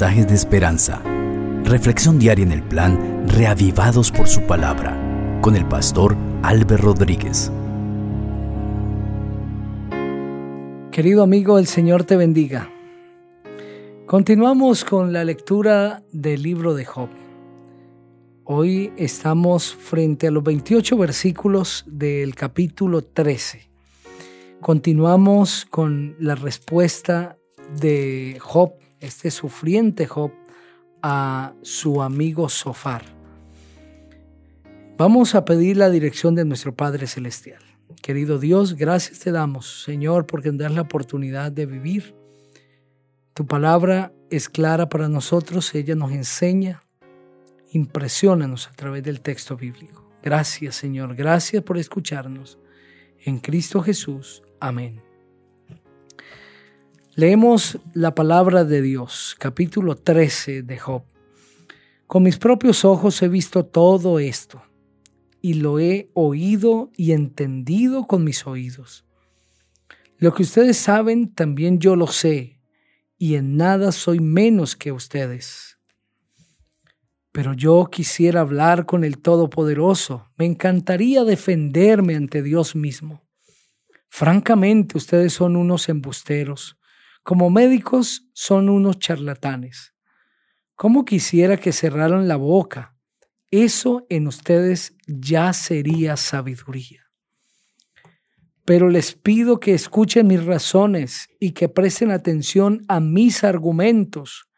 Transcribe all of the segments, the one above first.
de esperanza. Reflexión diaria en el plan Reavivados por su palabra con el pastor Álvaro Rodríguez. Querido amigo, el Señor te bendiga. Continuamos con la lectura del libro de Job. Hoy estamos frente a los 28 versículos del capítulo 13. Continuamos con la respuesta de Job, este sufriente Job, a su amigo Sofar. Vamos a pedir la dirección de nuestro Padre Celestial. Querido Dios, gracias te damos, Señor, porque nos das la oportunidad de vivir. Tu palabra es clara para nosotros, ella nos enseña, impresionanos a través del texto bíblico. Gracias, Señor, gracias por escucharnos. En Cristo Jesús. Amén. Leemos la palabra de Dios, capítulo 13 de Job. Con mis propios ojos he visto todo esto y lo he oído y entendido con mis oídos. Lo que ustedes saben, también yo lo sé, y en nada soy menos que ustedes. Pero yo quisiera hablar con el Todopoderoso, me encantaría defenderme ante Dios mismo. Francamente, ustedes son unos embusteros como médicos son unos charlatanes. ¿Cómo quisiera que cerraran la boca? Eso en ustedes ya sería sabiduría. Pero les pido que escuchen mis razones y que presten atención a mis argumentos.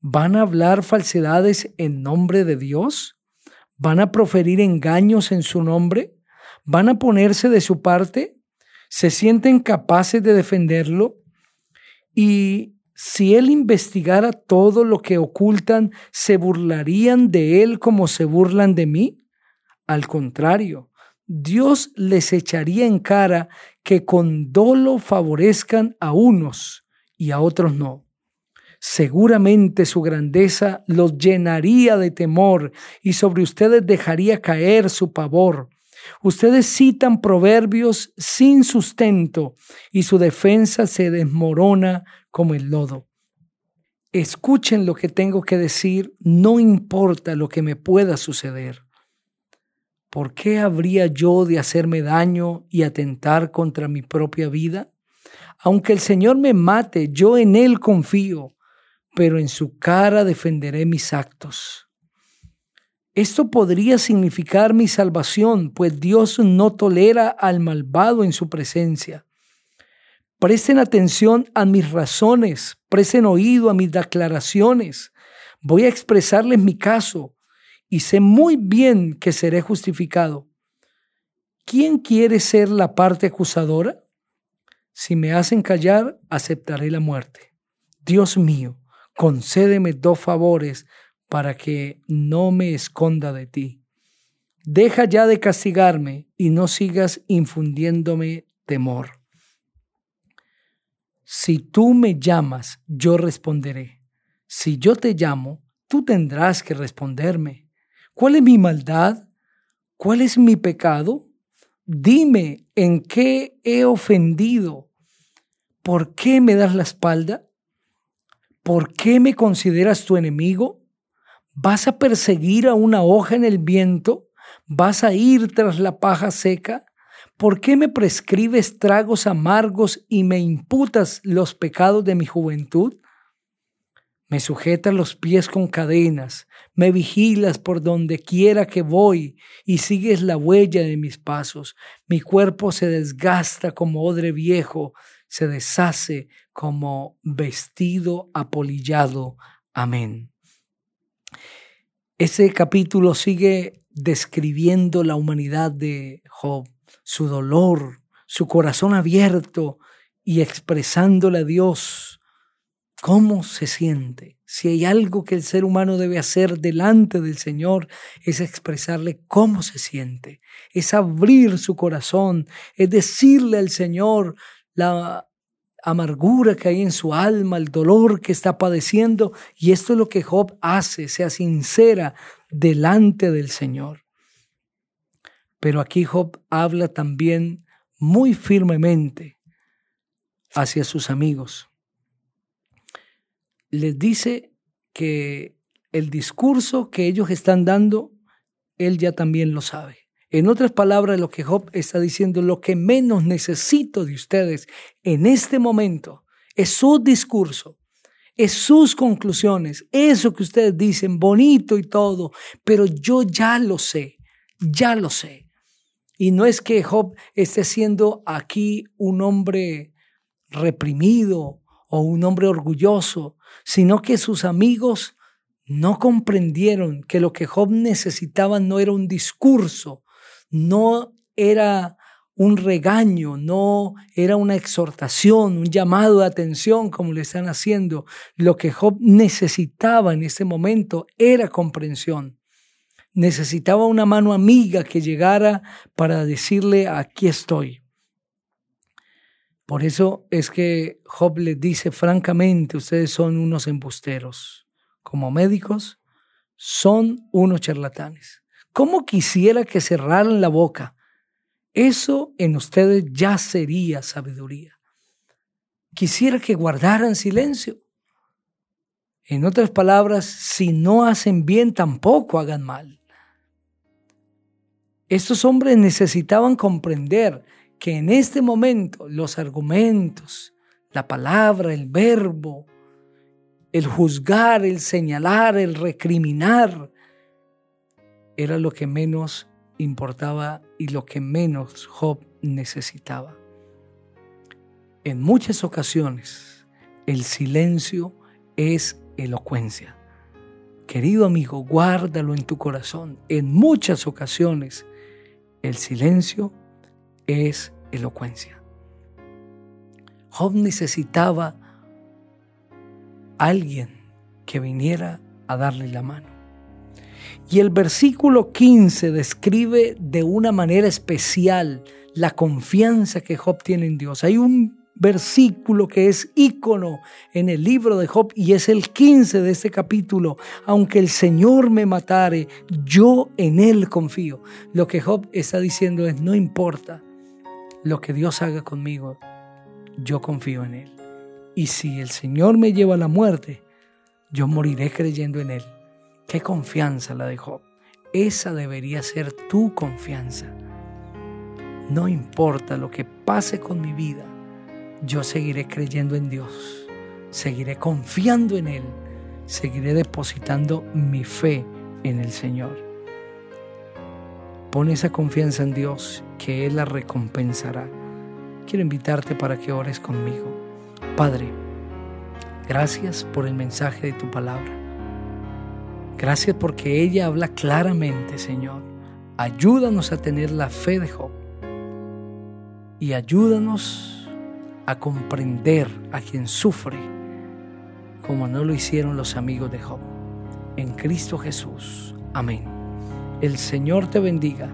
¿Van a hablar falsedades en nombre de Dios? ¿Van a proferir engaños en su nombre? ¿Van a ponerse de su parte? ¿Se sienten capaces de defenderlo? Y si él investigara todo lo que ocultan, ¿se burlarían de él como se burlan de mí? Al contrario, Dios les echaría en cara que con dolo favorezcan a unos y a otros no. Seguramente su grandeza los llenaría de temor y sobre ustedes dejaría caer su pavor. Ustedes citan proverbios sin sustento y su defensa se desmorona como el lodo. Escuchen lo que tengo que decir, no importa lo que me pueda suceder. ¿Por qué habría yo de hacerme daño y atentar contra mi propia vida? Aunque el Señor me mate, yo en Él confío, pero en su cara defenderé mis actos. Esto podría significar mi salvación, pues Dios no tolera al malvado en su presencia. Presten atención a mis razones, presten oído a mis declaraciones. Voy a expresarles mi caso y sé muy bien que seré justificado. ¿Quién quiere ser la parte acusadora? Si me hacen callar, aceptaré la muerte. Dios mío, concédeme dos favores para que no me esconda de ti. Deja ya de castigarme y no sigas infundiéndome temor. Si tú me llamas, yo responderé. Si yo te llamo, tú tendrás que responderme. ¿Cuál es mi maldad? ¿Cuál es mi pecado? Dime en qué he ofendido. ¿Por qué me das la espalda? ¿Por qué me consideras tu enemigo? ¿Vas a perseguir a una hoja en el viento? ¿Vas a ir tras la paja seca? ¿Por qué me prescribes tragos amargos y me imputas los pecados de mi juventud? Me sujetas los pies con cadenas, me vigilas por donde quiera que voy y sigues la huella de mis pasos. Mi cuerpo se desgasta como odre viejo, se deshace como vestido apolillado. Amén. Ese capítulo sigue describiendo la humanidad de Job, su dolor, su corazón abierto y expresándole a Dios cómo se siente. Si hay algo que el ser humano debe hacer delante del Señor es expresarle cómo se siente, es abrir su corazón, es decirle al Señor la amargura que hay en su alma, el dolor que está padeciendo. Y esto es lo que Job hace, sea sincera delante del Señor. Pero aquí Job habla también muy firmemente hacia sus amigos. les dice que el discurso que ellos están dando, él ya también lo sabe. En otras palabras, lo que Job está diciendo, lo que menos necesito de ustedes en este momento es su discurso, es sus conclusiones, eso que ustedes dicen, bonito y todo, pero yo ya lo sé, ya lo sé. Y no es que Job esté siendo aquí un hombre reprimido o un hombre orgulloso, sino que sus amigos no comprendieron que lo que Job necesitaba no era un discurso, no era un regaño, no era una exhortación, un llamado de atención como le están haciendo. Lo que Job necesitaba en ese momento era comprensión. Necesitaba una mano amiga que llegara para decirle, aquí estoy. Por eso es que Job le dice francamente, ustedes son unos embusteros. Como médicos, son unos charlatanes. ¿Cómo quisiera que cerraran la boca? Eso en ustedes ya sería sabiduría. Quisiera que guardaran silencio. En otras palabras, si no hacen bien, tampoco hagan mal. Estos hombres necesitaban comprender que en este momento los argumentos, la palabra, el verbo, el juzgar, el señalar, el recriminar, era lo que menos importaba y lo que menos Job necesitaba. En muchas ocasiones el silencio es elocuencia. Querido amigo, guárdalo en tu corazón. En muchas ocasiones el silencio es elocuencia. Job necesitaba alguien que viniera a darle la mano. Y el versículo 15 describe de una manera especial la confianza que Job tiene en Dios. Hay un versículo que es ícono en el libro de Job y es el 15 de este capítulo. Aunque el Señor me matare, yo en Él confío. Lo que Job está diciendo es, no importa lo que Dios haga conmigo, yo confío en Él. Y si el Señor me lleva a la muerte, yo moriré creyendo en Él. Qué confianza la de Job. Esa debería ser tu confianza. No importa lo que pase con mi vida, yo seguiré creyendo en Dios, seguiré confiando en Él, seguiré depositando mi fe en el Señor. Pon esa confianza en Dios, que Él la recompensará. Quiero invitarte para que ores conmigo. Padre, gracias por el mensaje de tu palabra. Gracias porque ella habla claramente, Señor. Ayúdanos a tener la fe de Job y ayúdanos a comprender a quien sufre como no lo hicieron los amigos de Job. En Cristo Jesús. Amén. El Señor te bendiga